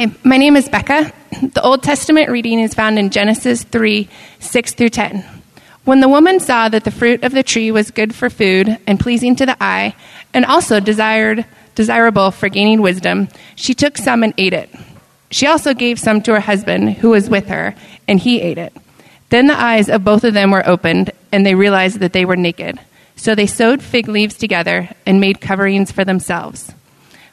Hi, my name is Becca. The Old Testament reading is found in Genesis 3 6 through 10. When the woman saw that the fruit of the tree was good for food and pleasing to the eye, and also desired, desirable for gaining wisdom, she took some and ate it. She also gave some to her husband, who was with her, and he ate it. Then the eyes of both of them were opened, and they realized that they were naked. So they sewed fig leaves together and made coverings for themselves.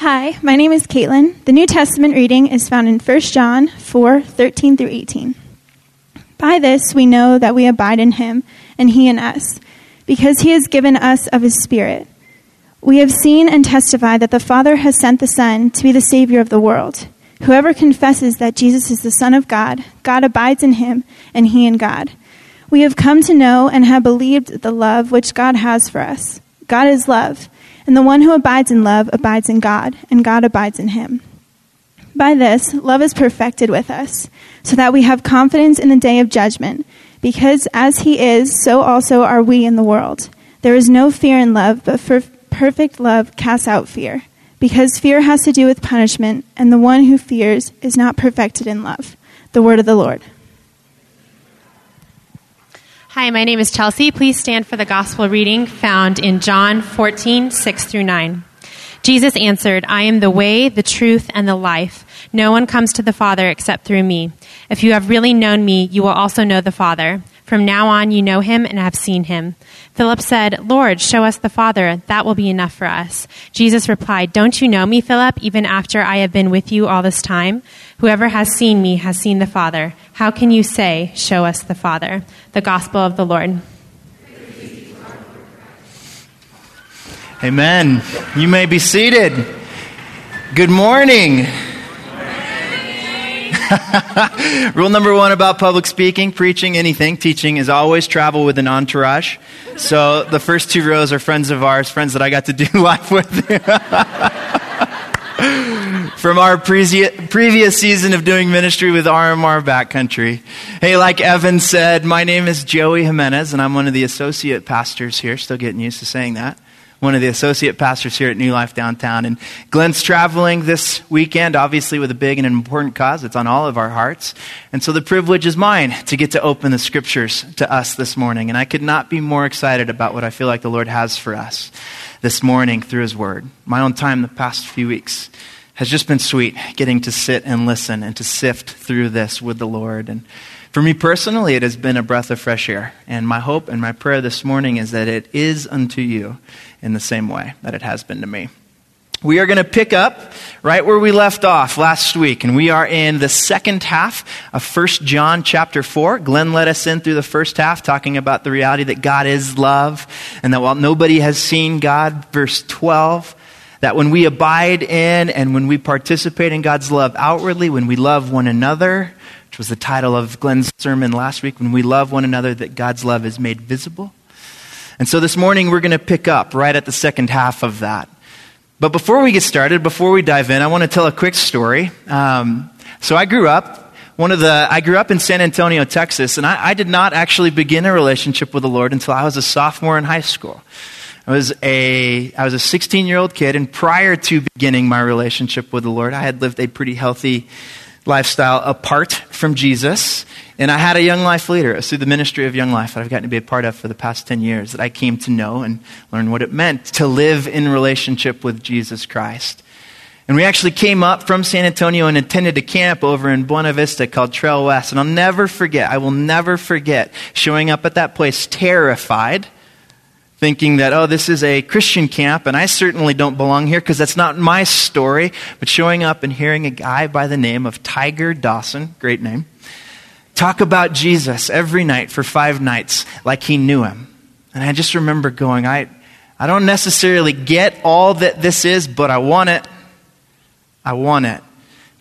Hi, my name is Caitlin. The New Testament reading is found in 1 John 4 13 through 18. By this we know that we abide in him, and he in us, because he has given us of his Spirit. We have seen and testified that the Father has sent the Son to be the Savior of the world. Whoever confesses that Jesus is the Son of God, God abides in him, and he in God. We have come to know and have believed the love which God has for us. God is love. And the one who abides in love abides in God, and God abides in him. By this, love is perfected with us, so that we have confidence in the day of judgment, because as he is, so also are we in the world. There is no fear in love, but for perfect love casts out fear, because fear has to do with punishment, and the one who fears is not perfected in love. The word of the Lord. Hi, my name is Chelsea. Please stand for the gospel reading found in John 14, 6 through 9. Jesus answered, I am the way, the truth, and the life. No one comes to the Father except through me. If you have really known me, you will also know the Father. From now on, you know him and have seen him. Philip said, Lord, show us the Father. That will be enough for us. Jesus replied, Don't you know me, Philip, even after I have been with you all this time? Whoever has seen me has seen the Father. How can you say, Show us the Father? The Gospel of the Lord. Amen. You may be seated. Good morning. Rule number one about public speaking, preaching, anything, teaching is always travel with an entourage. So the first two rows are friends of ours, friends that I got to do life with. From our previous season of doing ministry with RMR Backcountry. Hey, like Evan said, my name is Joey Jimenez, and I'm one of the associate pastors here. Still getting used to saying that one of the associate pastors here at New Life Downtown. And Glenn's traveling this weekend, obviously with a big and important cause. It's on all of our hearts. And so the privilege is mine to get to open the scriptures to us this morning. And I could not be more excited about what I feel like the Lord has for us this morning through His Word. My own time the past few weeks has just been sweet getting to sit and listen and to sift through this with the Lord. And for me personally, it has been a breath of fresh air. And my hope and my prayer this morning is that it is unto you in the same way that it has been to me. We are going to pick up right where we left off last week, and we are in the second half of 1 John chapter 4. Glenn led us in through the first half, talking about the reality that God is love, and that while nobody has seen God, verse 12, that when we abide in and when we participate in God's love outwardly, when we love one another, which was the title of Glenn's sermon last week, when we love one another, that God's love is made visible. And so this morning we're going to pick up right at the second half of that. But before we get started, before we dive in, I want to tell a quick story. Um, so I grew up, one of the, I grew up in San Antonio, Texas, and I, I did not actually begin a relationship with the Lord until I was a sophomore in high school. I was a, I was a 16 year old kid, and prior to beginning my relationship with the Lord, I had lived a pretty healthy lifestyle apart from Jesus. And I had a young life leader. Through the ministry of Young Life that I've gotten to be a part of for the past 10 years that I came to know and learn what it meant to live in relationship with Jesus Christ. And we actually came up from San Antonio and attended a camp over in Buena Vista called Trail West. And I'll never forget, I will never forget showing up at that place terrified thinking that, oh, this is a Christian camp, and I certainly don't belong here because that's not my story. But showing up and hearing a guy by the name of Tiger Dawson, great name, talk about Jesus every night for five nights like he knew him. And I just remember going, I, I don't necessarily get all that this is, but I want it. I want it.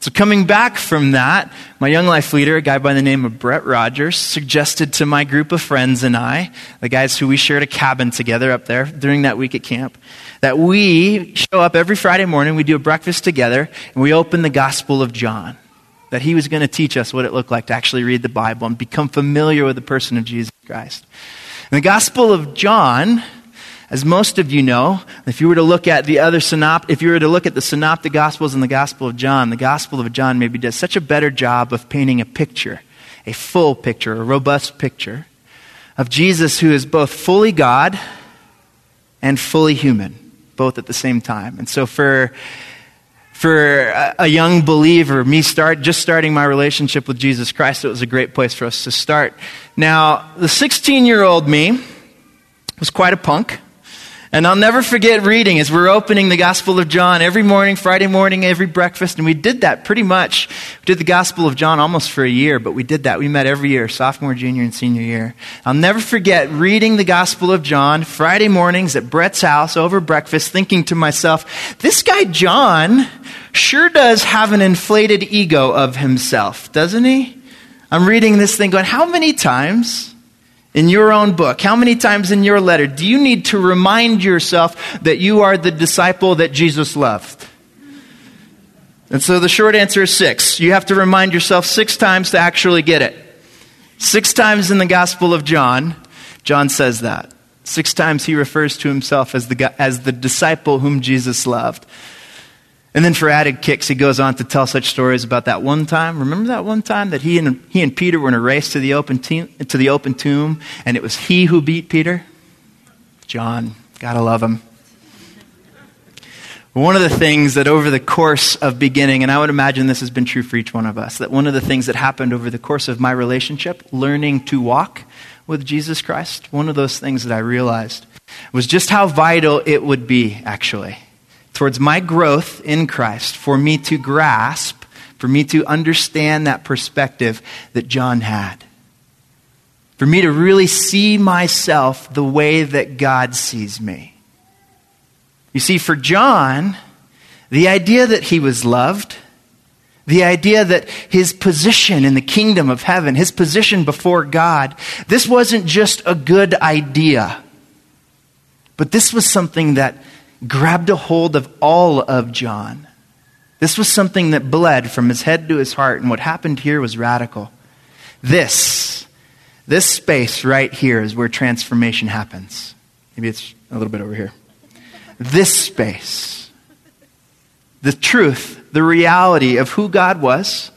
So, coming back from that, my young life leader, a guy by the name of Brett Rogers, suggested to my group of friends and I, the guys who we shared a cabin together up there during that week at camp, that we show up every Friday morning, we do a breakfast together, and we open the Gospel of John. That he was going to teach us what it looked like to actually read the Bible and become familiar with the person of Jesus Christ. And the Gospel of John as most of you know, if you were to look at the other synop, if you were to look at the synoptic gospels and the gospel of John, the gospel of John maybe does such a better job of painting a picture, a full picture, a robust picture of Jesus who is both fully God and fully human, both at the same time. And so for for a young believer, me start just starting my relationship with Jesus Christ, it was a great place for us to start. Now, the 16 year old me was quite a punk. And I'll never forget reading as we're opening the Gospel of John every morning, Friday morning, every breakfast. And we did that pretty much. We did the Gospel of John almost for a year, but we did that. We met every year, sophomore, junior, and senior year. I'll never forget reading the Gospel of John Friday mornings at Brett's house over breakfast, thinking to myself, this guy John sure does have an inflated ego of himself, doesn't he? I'm reading this thing going, how many times in your own book, how many times in your letter do you need to remind yourself that you are the disciple that Jesus loved? And so the short answer is six. You have to remind yourself six times to actually get it. Six times in the Gospel of John, John says that. Six times he refers to himself as the, as the disciple whom Jesus loved. And then for added kicks, he goes on to tell such stories about that one time. Remember that one time that he and, he and Peter were in a race to the, open to the open tomb, and it was he who beat Peter? John. Gotta love him. One of the things that over the course of beginning, and I would imagine this has been true for each one of us, that one of the things that happened over the course of my relationship, learning to walk with Jesus Christ, one of those things that I realized was just how vital it would be, actually towards my growth in Christ, for me to grasp, for me to understand that perspective that John had. For me to really see myself the way that God sees me. You see, for John, the idea that he was loved, the idea that his position in the kingdom of heaven, his position before God, this wasn't just a good idea, but this was something that grabbed a hold of all of John. This was something that bled from his head to his heart, and what happened here was radical. This, this space right here is where transformation happens. Maybe it's a little bit over here. This space, the truth, the reality of who God was,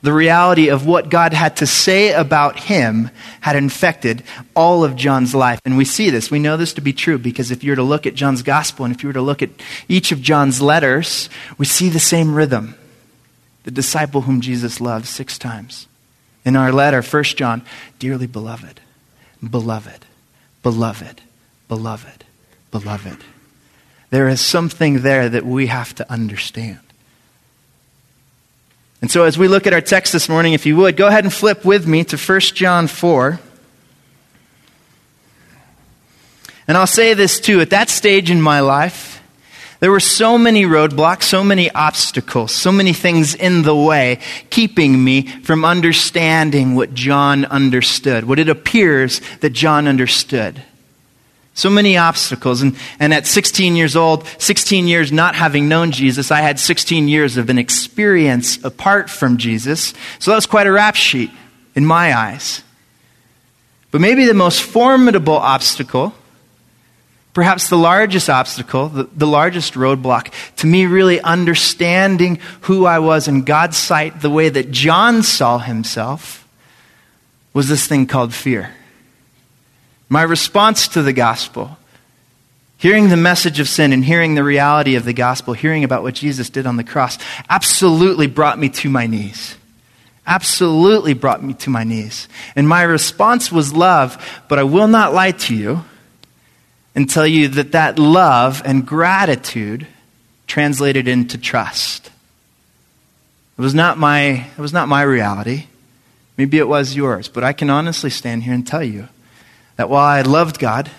the reality of what God had to say about him had infected all of John's life. And we see this. We know this to be true because if you were to look at John's gospel and if you were to look at each of John's letters, we see the same rhythm. The disciple whom Jesus loved six times. In our letter, 1 John, dearly beloved, beloved, beloved, beloved, beloved. There is something there that we have to understand. And so, as we look at our text this morning, if you would, go ahead and flip with me to 1 John 4. And I'll say this too at that stage in my life, there were so many roadblocks, so many obstacles, so many things in the way, keeping me from understanding what John understood, what it appears that John understood. So many obstacles. And, and at 16 years old, 16 years not having known Jesus, I had 16 years of an experience apart from Jesus. So that was quite a rap sheet in my eyes. But maybe the most formidable obstacle, perhaps the largest obstacle, the, the largest roadblock to me really understanding who I was in God's sight the way that John saw himself, was this thing called fear. My response to the gospel, hearing the message of sin and hearing the reality of the gospel, hearing about what Jesus did on the cross, absolutely brought me to my knees. Absolutely brought me to my knees. And my response was love, but I will not lie to you and tell you that that love and gratitude translated into trust. It was not my, it was not my reality. Maybe it was yours, but I can honestly stand here and tell you that while I loved God,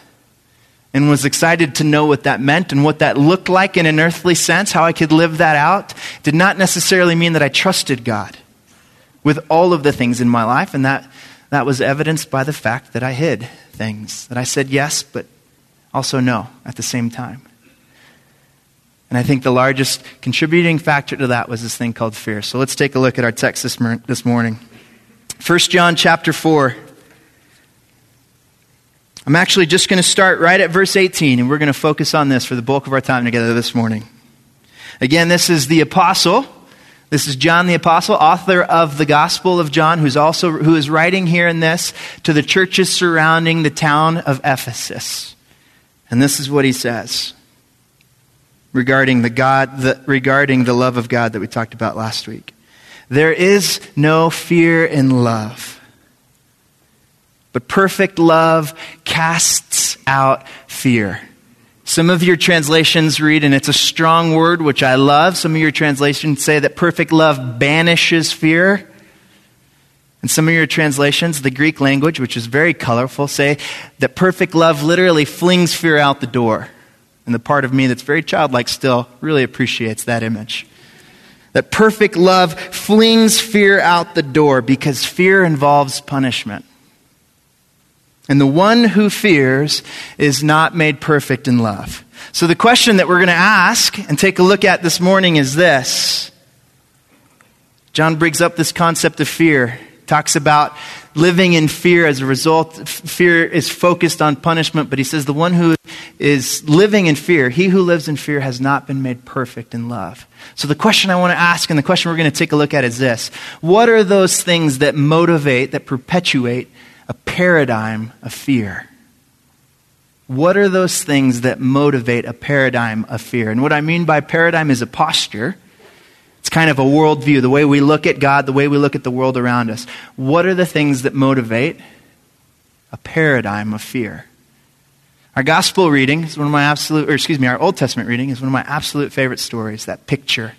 and was excited to know what that meant and what that looked like in an earthly sense, how I could live that out, did not necessarily mean that I trusted God with all of the things in my life. And that, that was evidenced by the fact that I hid things, that I said yes, but also no at the same time. And I think the largest contributing factor to that was this thing called fear. So let's take a look at our text this, this morning. 1 John chapter 4. I'm actually just going to start right at verse 18, and we're going to focus on this for the bulk of our time together this morning. Again, this is the apostle. This is John the apostle, author of the Gospel of John, who's also who is writing here in this to the churches surrounding the town of Ephesus. And this is what he says regarding the God the, regarding the love of God that we talked about last week. There is no fear in love. But perfect love casts out fear. Some of your translations read, and it's a strong word, which I love. Some of your translations say that perfect love banishes fear. And some of your translations, the Greek language, which is very colorful, say that perfect love literally flings fear out the door. And the part of me that's very childlike still really appreciates that image. That perfect love flings fear out the door because fear involves punishment. And the one who fears is not made perfect in love. So the question that we're going to ask and take a look at this morning is this. John brings up this concept of fear, talks about living in fear as a result. Fear is focused on punishment, but he says the one who is living in fear, he who lives in fear has not been made perfect in love. So the question I want to ask and the question we're going to take a look at is this What are those things that motivate, that perpetuate a paradigm of fear? What are those things that motivate a paradigm of fear? And what I mean by paradigm is a posture. It's kind of a worldview, the way we look at God, the way we look at the world around us. What are the things that motivate a paradigm of fear? Our gospel reading is one of my absolute, or excuse me, our Old Testament reading is one of my absolute favorite stories, that picture.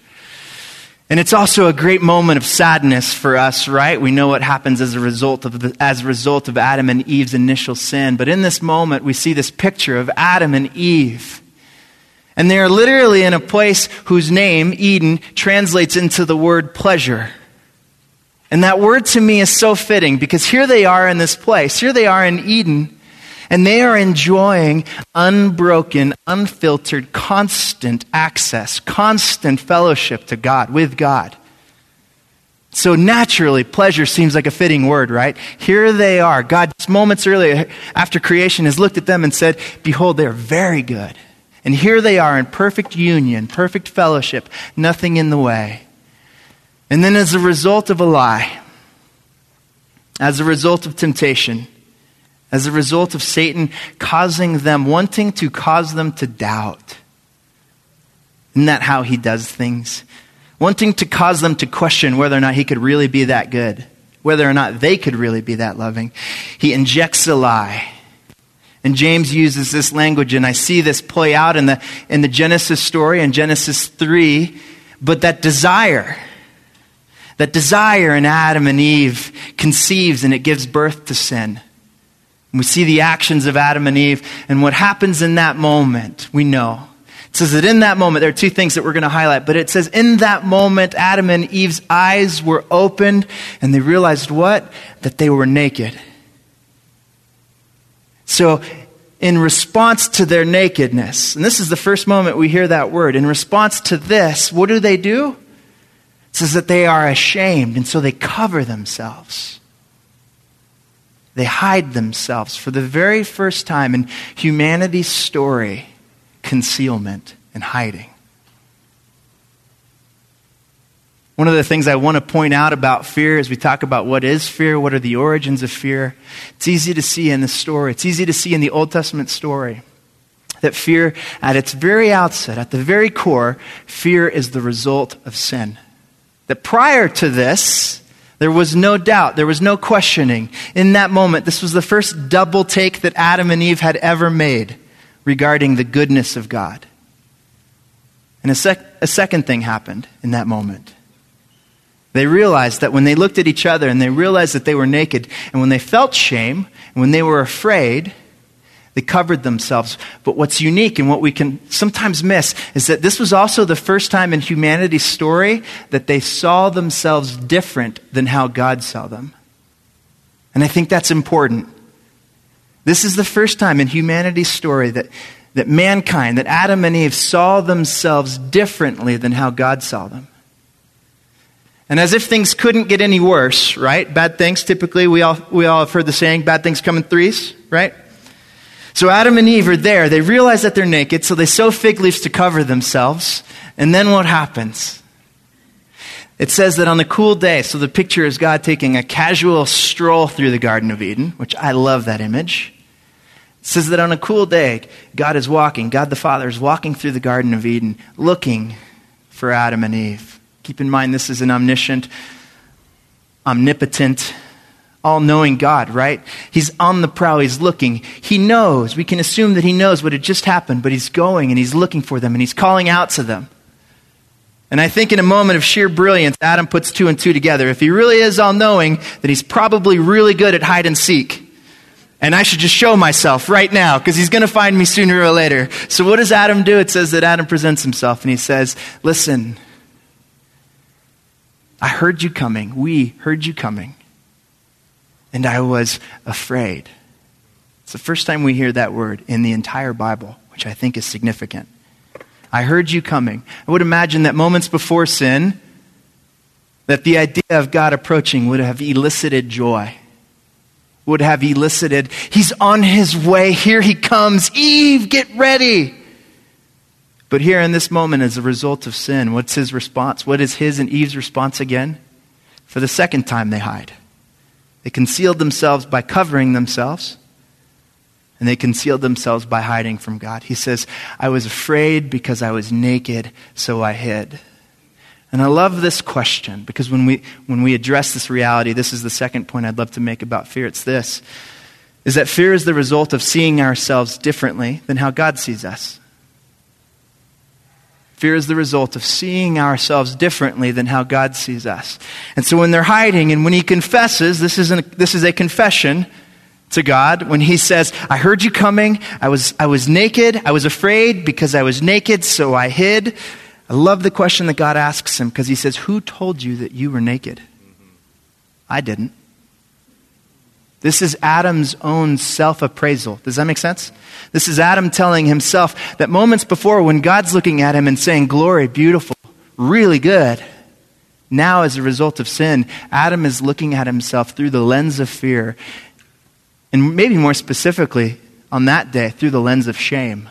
And it's also a great moment of sadness for us, right? We know what happens as a result of, the, as a result of Adam and Eve's initial sin. But in this moment, we see this picture of Adam and Eve. And they are literally in a place whose name, Eden, translates into the word pleasure. And that word to me is so fitting because here they are in this place. Here they are in Eden and they are enjoying unbroken, unfiltered, constant access, constant fellowship to God, with God. So naturally, pleasure seems like a fitting word, right? Here they are. God, moments earlier after creation, has looked at them and said, Behold, they are very good. And here they are in perfect union, perfect fellowship, nothing in the way. And then, as a result of a lie, as a result of temptation, as a result of Satan causing them, wanting to cause them to doubt. Isn't that how he does things? Wanting to cause them to question whether or not he could really be that good, whether or not they could really be that loving. He injects a lie. And James uses this language, and I see this play out in the, in the Genesis story in Genesis 3. But that desire, that desire in Adam and Eve conceives and it gives birth to sin. We see the actions of Adam and Eve, and what happens in that moment, we know. It says that in that moment, there are two things that we're going to highlight, but it says in that moment, Adam and Eve's eyes were opened, and they realized what? That they were naked. So, in response to their nakedness, and this is the first moment we hear that word, in response to this, what do they do? It says that they are ashamed, and so they cover themselves. They hide themselves for the very first time in humanity's story concealment and hiding. One of the things I want to point out about fear as we talk about what is fear, what are the origins of fear, it's easy to see in the story. It's easy to see in the Old Testament story that fear, at its very outset, at the very core, fear is the result of sin. That prior to this, there was no doubt. There was no questioning. In that moment, this was the first double take that Adam and Eve had ever made regarding the goodness of God. And a, sec- a second thing happened in that moment. They realized that when they looked at each other and they realized that they were naked, and when they felt shame, and when they were afraid, They covered themselves. But what's unique and what we can sometimes miss is that this was also the first time in humanity's story that they saw themselves different than how God saw them. And I think that's important. This is the first time in humanity's story that, that mankind, that Adam and Eve saw themselves differently than how God saw them. And as if things couldn't get any worse, right? Bad things, typically, we all, we all have heard the saying, bad things come in threes, right? So Adam and Eve are there. They realize that they're naked, so they sew fig leaves to cover themselves. And then what happens? It says that on the cool day, so the picture is God taking a casual stroll through the Garden of Eden, which I love that image. It says that on a cool day, God is walking, God the Father is walking through the Garden of Eden, looking for Adam and Eve. Keep in mind, this is an omniscient, omnipotent, all knowing God, right? He's on the prowl, he's looking. He knows, we can assume that he knows what had just happened, but he's going and he's looking for them and he's calling out to them. And I think in a moment of sheer brilliance, Adam puts two and two together. If he really is all knowing, then he's probably really good at hide and seek. And I should just show myself right now because he's going to find me sooner or later. So, what does Adam do? It says that Adam presents himself and he says, Listen, I heard you coming. We heard you coming. And I was afraid. It's the first time we hear that word in the entire Bible, which I think is significant. I heard you coming. I would imagine that moments before sin, that the idea of God approaching would have elicited joy, would have elicited, He's on His way. Here He comes. Eve, get ready. But here in this moment, as a result of sin, what's his response? What is his and Eve's response again? For the second time, they hide. They concealed themselves by covering themselves, and they concealed themselves by hiding from God. He says, I was afraid because I was naked, so I hid. And I love this question because when we, when we address this reality, this is the second point I'd love to make about fear. It's this is that fear is the result of seeing ourselves differently than how God sees us. Fear is the result of seeing ourselves differently than how God sees us. And so when they're hiding and when he confesses, this is, an, this is a confession to God. When he says, I heard you coming, I was, I was naked, I was afraid because I was naked, so I hid. I love the question that God asks him because he says, Who told you that you were naked? I didn't. This is Adam's own self appraisal. Does that make sense? This is Adam telling himself that moments before, when God's looking at him and saying, Glory, beautiful, really good, now as a result of sin, Adam is looking at himself through the lens of fear. And maybe more specifically, on that day, through the lens of shame.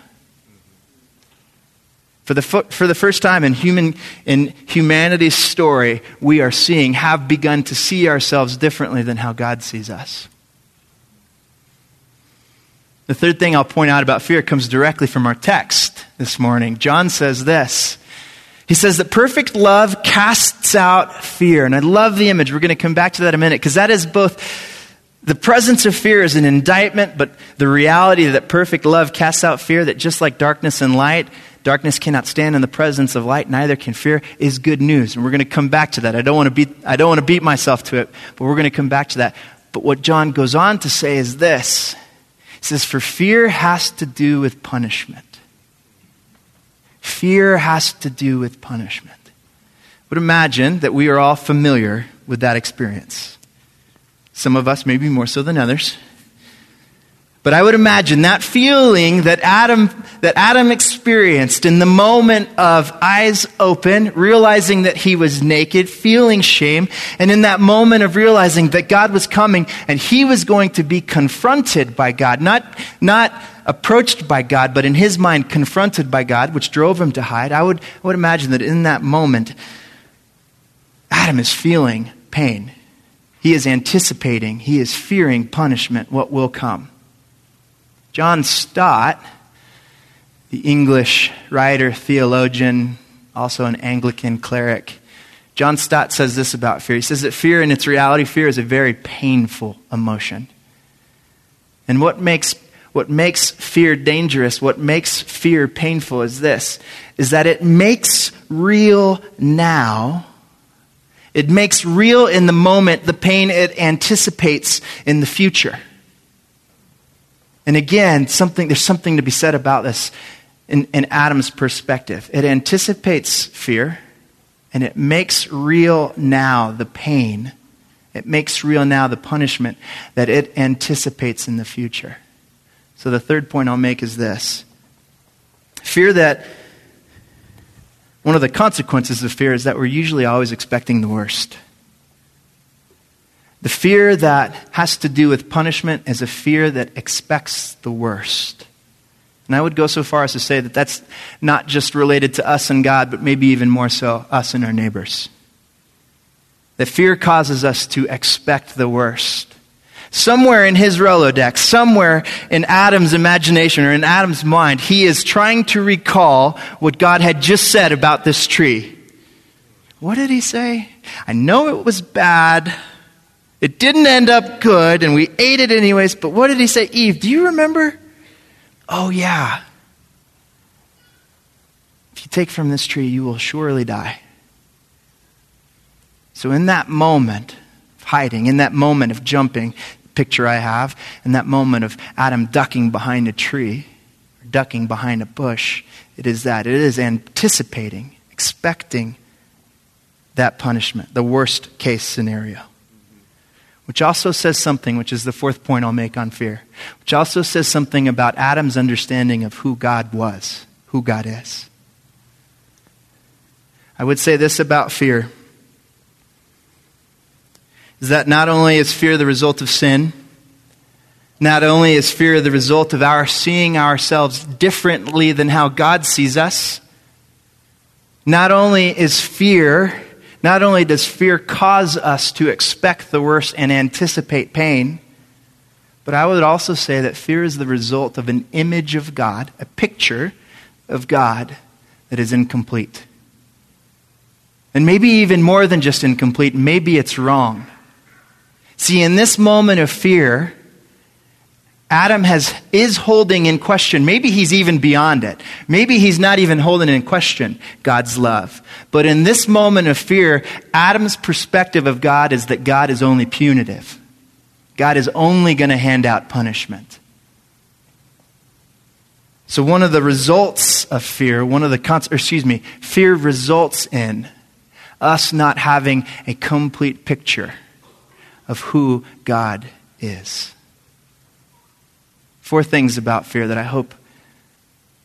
For the, for the first time in, human, in humanity's story, we are seeing, have begun to see ourselves differently than how God sees us. The third thing I'll point out about fear comes directly from our text this morning. John says this. He says that perfect love casts out fear. And I love the image. We're going to come back to that in a minute because that is both the presence of fear is an indictment, but the reality that perfect love casts out fear, that just like darkness and light, darkness cannot stand in the presence of light, neither can fear, is good news. And we're going to come back to that. I don't want to beat, I don't want to beat myself to it, but we're going to come back to that. But what John goes on to say is this he says, For fear has to do with punishment. Fear has to do with punishment. But imagine that we are all familiar with that experience. Some of us, maybe more so than others. But I would imagine that feeling that Adam, that Adam experienced in the moment of eyes open, realizing that he was naked, feeling shame, and in that moment of realizing that God was coming and he was going to be confronted by God, not, not approached by God, but in his mind confronted by God, which drove him to hide. I would, I would imagine that in that moment, Adam is feeling pain. He is anticipating, he is fearing punishment, what will come. John Stott, the English writer, theologian, also an Anglican cleric, John Stott says this about fear. He says that fear, in its reality, fear is a very painful emotion. And what makes, what makes fear dangerous, what makes fear painful is this, is that it makes real now, it makes real in the moment the pain it anticipates in the future. And again, something, there's something to be said about this in, in Adam's perspective. It anticipates fear and it makes real now the pain. It makes real now the punishment that it anticipates in the future. So the third point I'll make is this fear that one of the consequences of fear is that we're usually always expecting the worst. The fear that has to do with punishment is a fear that expects the worst. And I would go so far as to say that that's not just related to us and God, but maybe even more so us and our neighbors. That fear causes us to expect the worst. Somewhere in his Rolodex, somewhere in Adam's imagination or in Adam's mind, he is trying to recall what God had just said about this tree. What did he say? I know it was bad. It didn't end up good, and we ate it anyways, but what did he say? Eve, do you remember? Oh, yeah. If you take from this tree, you will surely die. So, in that moment of hiding, in that moment of jumping, picture I have, in that moment of Adam ducking behind a tree, or ducking behind a bush, it is that. It is anticipating, expecting that punishment, the worst case scenario which also says something, which is the fourth point I'll make on fear, which also says something about Adam's understanding of who God was, who God is. I would say this about fear is that not only is fear the result of sin, not only is fear the result of our seeing ourselves differently than how God sees us, not only is fear not only does fear cause us to expect the worst and anticipate pain, but I would also say that fear is the result of an image of God, a picture of God that is incomplete. And maybe even more than just incomplete, maybe it's wrong. See, in this moment of fear, Adam has, is holding in question, maybe he's even beyond it. Maybe he's not even holding in question God's love. But in this moment of fear, Adam's perspective of God is that God is only punitive. God is only going to hand out punishment. So one of the results of fear, one of the cons- excuse me, fear results in us not having a complete picture of who God is. Four things about fear that I hope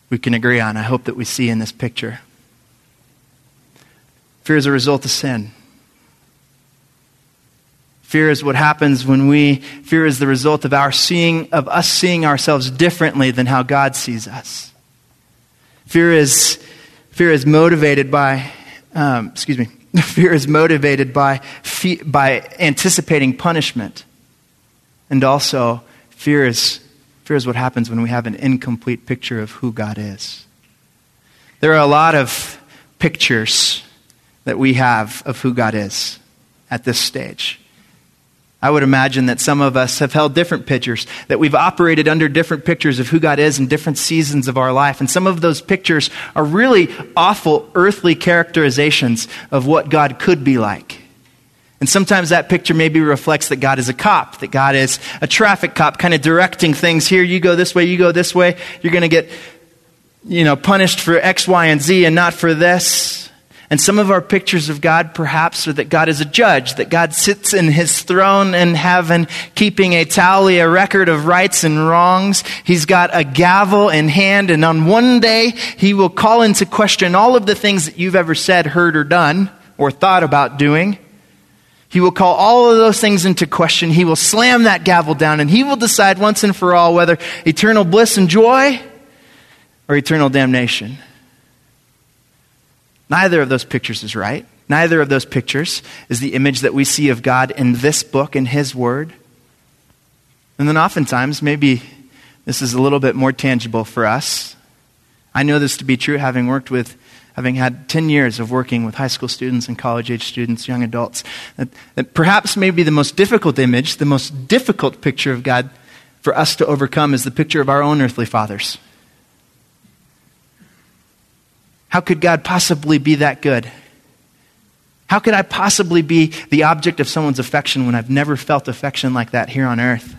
we can agree on. I hope that we see in this picture. Fear is a result of sin. Fear is what happens when we fear is the result of our seeing of us seeing ourselves differently than how God sees us. Fear is fear is motivated by um, excuse me. Fear is motivated by by anticipating punishment, and also fear is Fear is what happens when we have an incomplete picture of who God is. There are a lot of pictures that we have of who God is at this stage. I would imagine that some of us have held different pictures, that we've operated under different pictures of who God is in different seasons of our life. And some of those pictures are really awful earthly characterizations of what God could be like. And sometimes that picture maybe reflects that God is a cop, that God is a traffic cop, kind of directing things. Here, you go this way, you go this way. You're going to get, you know, punished for X, Y, and Z and not for this. And some of our pictures of God, perhaps, are that God is a judge, that God sits in his throne in heaven, keeping a tally, a record of rights and wrongs. He's got a gavel in hand, and on one day, he will call into question all of the things that you've ever said, heard, or done, or thought about doing. He will call all of those things into question. He will slam that gavel down and he will decide once and for all whether eternal bliss and joy or eternal damnation. Neither of those pictures is right. Neither of those pictures is the image that we see of God in this book, in His Word. And then oftentimes, maybe this is a little bit more tangible for us. I know this to be true having worked with having had 10 years of working with high school students and college age students, young adults, that, that perhaps maybe the most difficult image, the most difficult picture of God for us to overcome is the picture of our own earthly fathers. How could God possibly be that good? How could I possibly be the object of someone's affection when I've never felt affection like that here on earth?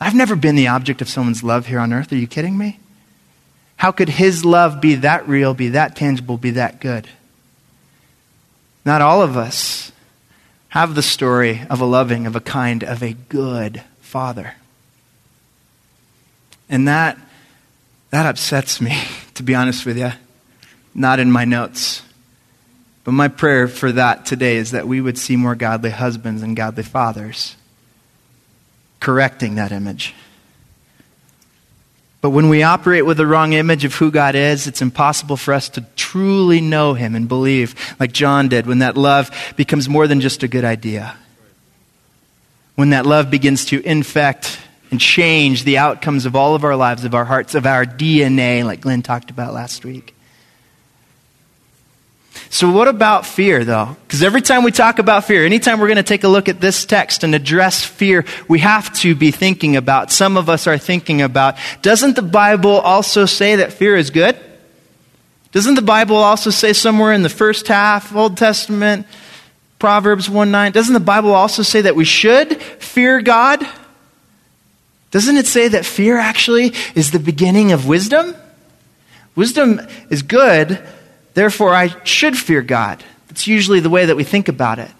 I've never been the object of someone's love here on earth. Are you kidding me? How could his love be that real, be that tangible, be that good? Not all of us have the story of a loving, of a kind, of a good father. And that, that upsets me, to be honest with you. Not in my notes. But my prayer for that today is that we would see more godly husbands and godly fathers correcting that image. But when we operate with the wrong image of who God is, it's impossible for us to truly know Him and believe, like John did, when that love becomes more than just a good idea. When that love begins to infect and change the outcomes of all of our lives, of our hearts, of our DNA, like Glenn talked about last week. So, what about fear, though? Because every time we talk about fear, anytime we're going to take a look at this text and address fear, we have to be thinking about, some of us are thinking about, doesn't the Bible also say that fear is good? Doesn't the Bible also say somewhere in the first half, Old Testament, Proverbs 1 9, doesn't the Bible also say that we should fear God? Doesn't it say that fear actually is the beginning of wisdom? Wisdom is good, Therefore, I should fear God. That's usually the way that we think about it.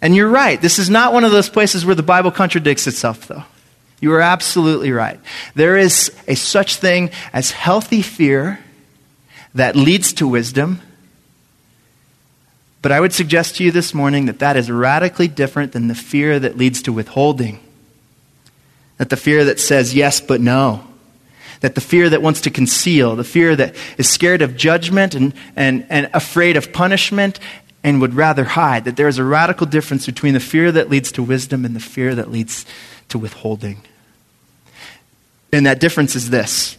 And you're right. This is not one of those places where the Bible contradicts itself, though. You are absolutely right. There is a such thing as healthy fear that leads to wisdom. But I would suggest to you this morning that that is radically different than the fear that leads to withholding. That the fear that says yes but no that the fear that wants to conceal, the fear that is scared of judgment and, and, and afraid of punishment and would rather hide, that there is a radical difference between the fear that leads to wisdom and the fear that leads to withholding. And that difference is this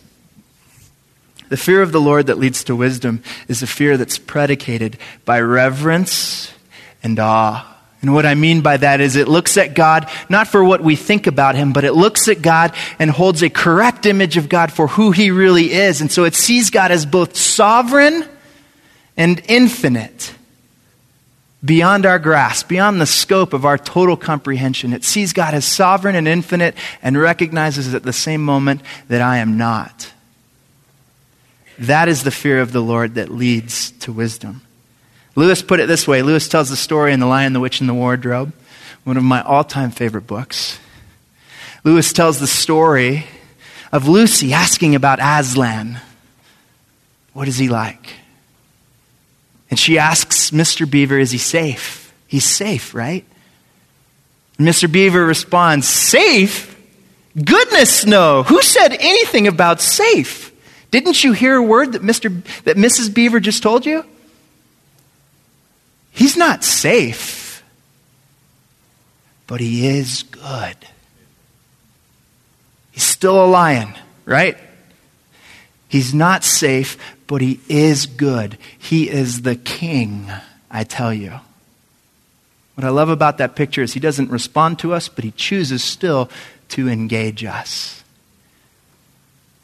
the fear of the Lord that leads to wisdom is a fear that's predicated by reverence and awe. And what I mean by that is it looks at God not for what we think about Him, but it looks at God and holds a correct image of God for who He really is. And so it sees God as both sovereign and infinite, beyond our grasp, beyond the scope of our total comprehension. It sees God as sovereign and infinite and recognizes at the same moment that I am not. That is the fear of the Lord that leads to wisdom. Lewis put it this way Lewis tells the story in The Lion, the Witch, and the Wardrobe, one of my all time favorite books. Lewis tells the story of Lucy asking about Aslan. What is he like? And she asks Mr. Beaver, Is he safe? He's safe, right? Mr. Beaver responds, Safe? Goodness, no. Who said anything about safe? Didn't you hear a word that, Mr., that Mrs. Beaver just told you? He's not safe, but he is good. He's still a lion, right? He's not safe, but he is good. He is the king, I tell you. What I love about that picture is he doesn't respond to us, but he chooses still to engage us.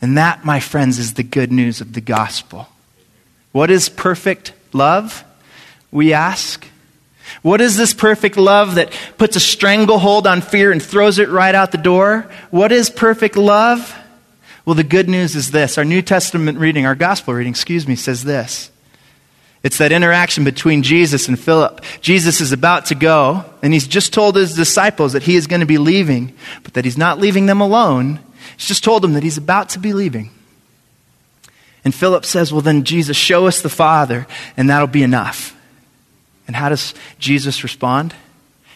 And that, my friends, is the good news of the gospel. What is perfect love? We ask? What is this perfect love that puts a stranglehold on fear and throws it right out the door? What is perfect love? Well, the good news is this. Our New Testament reading, our gospel reading, excuse me, says this. It's that interaction between Jesus and Philip. Jesus is about to go, and he's just told his disciples that he is going to be leaving, but that he's not leaving them alone. He's just told them that he's about to be leaving. And Philip says, Well, then, Jesus, show us the Father, and that'll be enough. And how does Jesus respond?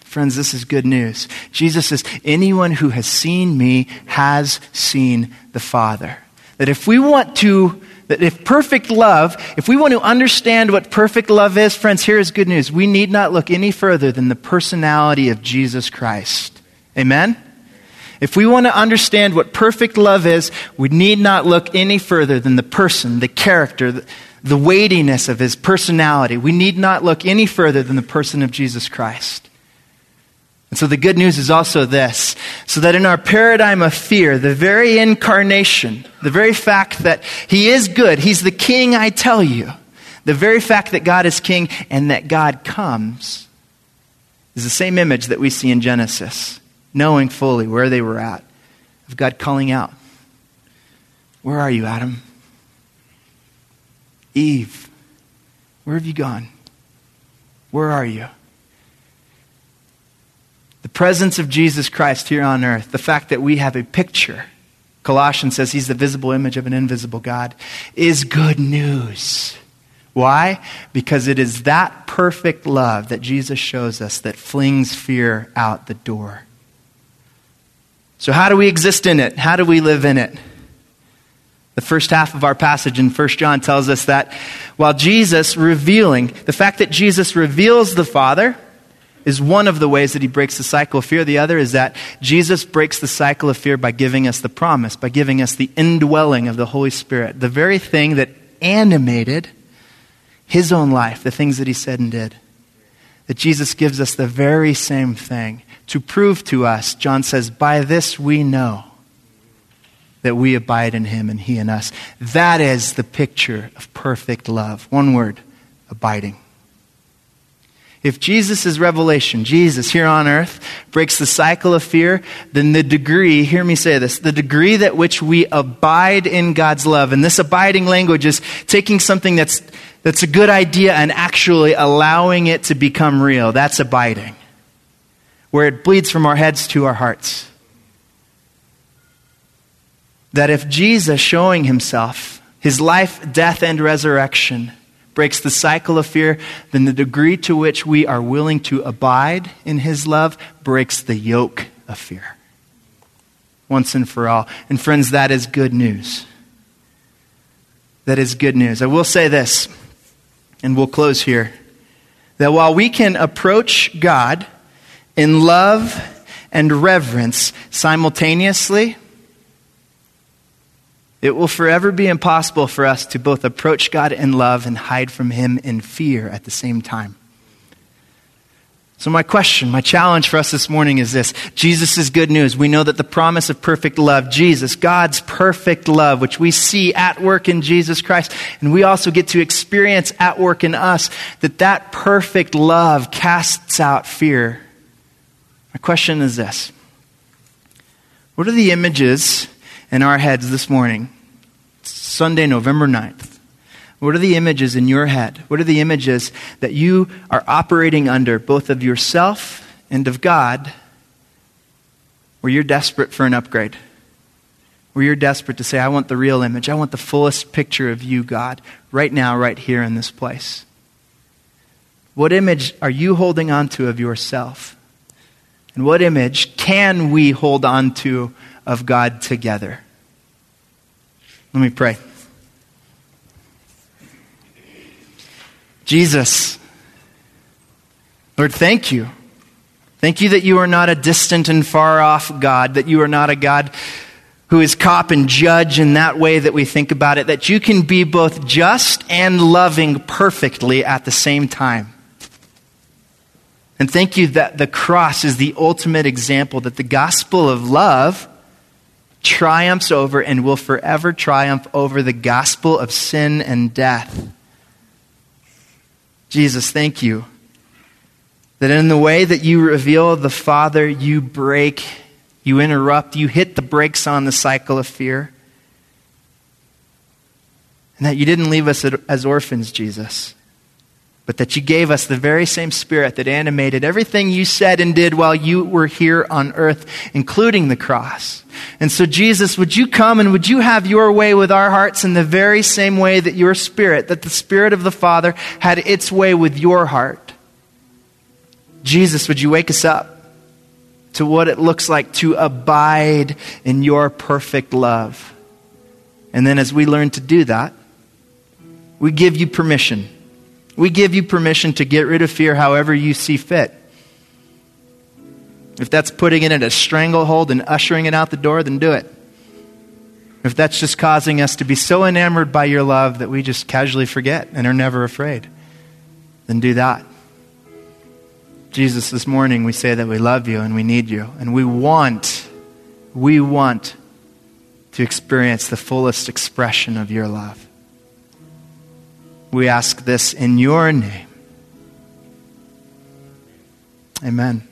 Friends, this is good news. Jesus says, Anyone who has seen me has seen the Father. That if we want to, that if perfect love, if we want to understand what perfect love is, friends, here is good news. We need not look any further than the personality of Jesus Christ. Amen? If we want to understand what perfect love is, we need not look any further than the person, the character, the weightiness of his personality, we need not look any further than the person of Jesus Christ. And so the good news is also this so that in our paradigm of fear, the very incarnation, the very fact that he is good, he's the king, I tell you, the very fact that God is king and that God comes is the same image that we see in Genesis, knowing fully where they were at of God calling out, Where are you, Adam? Eve, where have you gone? Where are you? The presence of Jesus Christ here on earth, the fact that we have a picture, Colossians says he's the visible image of an invisible God, is good news. Why? Because it is that perfect love that Jesus shows us that flings fear out the door. So, how do we exist in it? How do we live in it? The first half of our passage in 1 John tells us that while Jesus revealing, the fact that Jesus reveals the Father is one of the ways that he breaks the cycle of fear. The other is that Jesus breaks the cycle of fear by giving us the promise, by giving us the indwelling of the Holy Spirit, the very thing that animated his own life, the things that he said and did. That Jesus gives us the very same thing to prove to us, John says, by this we know that we abide in him and he in us. That is the picture of perfect love. One word abiding. If Jesus' revelation, Jesus here on earth, breaks the cycle of fear, then the degree, hear me say this, the degree that which we abide in God's love, and this abiding language is taking something that's, that's a good idea and actually allowing it to become real. That's abiding. Where it bleeds from our heads to our hearts that if Jesus showing himself, his life, death, and resurrection, breaks the cycle of fear, then the degree to which we are willing to abide in his love breaks the yoke of fear. Once and for all. And friends, that is good news. That is good news. I will say this, and we'll close here that while we can approach God in love and reverence simultaneously, it will forever be impossible for us to both approach God in love and hide from Him in fear at the same time. So, my question, my challenge for us this morning is this Jesus is good news. We know that the promise of perfect love, Jesus, God's perfect love, which we see at work in Jesus Christ, and we also get to experience at work in us, that that perfect love casts out fear. My question is this What are the images in our heads this morning, Sunday, November 9th? What are the images in your head? What are the images that you are operating under, both of yourself and of God, where you're desperate for an upgrade? Where you're desperate to say, I want the real image. I want the fullest picture of you, God, right now, right here in this place. What image are you holding on to of yourself? And what image can we hold on to of God together. Let me pray. Jesus, Lord, thank you. Thank you that you are not a distant and far off God, that you are not a God who is cop and judge in that way that we think about it, that you can be both just and loving perfectly at the same time. And thank you that the cross is the ultimate example, that the gospel of love triumphs over and will forever triumph over the gospel of sin and death. Jesus, thank you that in the way that you reveal the Father, you break, you interrupt, you hit the brakes on the cycle of fear. And that you didn't leave us as orphans, Jesus but that you gave us the very same spirit that animated everything you said and did while you were here on earth, including the cross. And so, Jesus, would you come and would you have your way with our hearts in the very same way that your spirit, that the spirit of the Father had its way with your heart? Jesus, would you wake us up to what it looks like to abide in your perfect love? And then, as we learn to do that, we give you permission we give you permission to get rid of fear however you see fit. If that's putting it in a stranglehold and ushering it out the door, then do it. If that's just causing us to be so enamored by your love that we just casually forget and are never afraid, then do that. Jesus, this morning we say that we love you and we need you and we want, we want to experience the fullest expression of your love. We ask this in your name. Amen.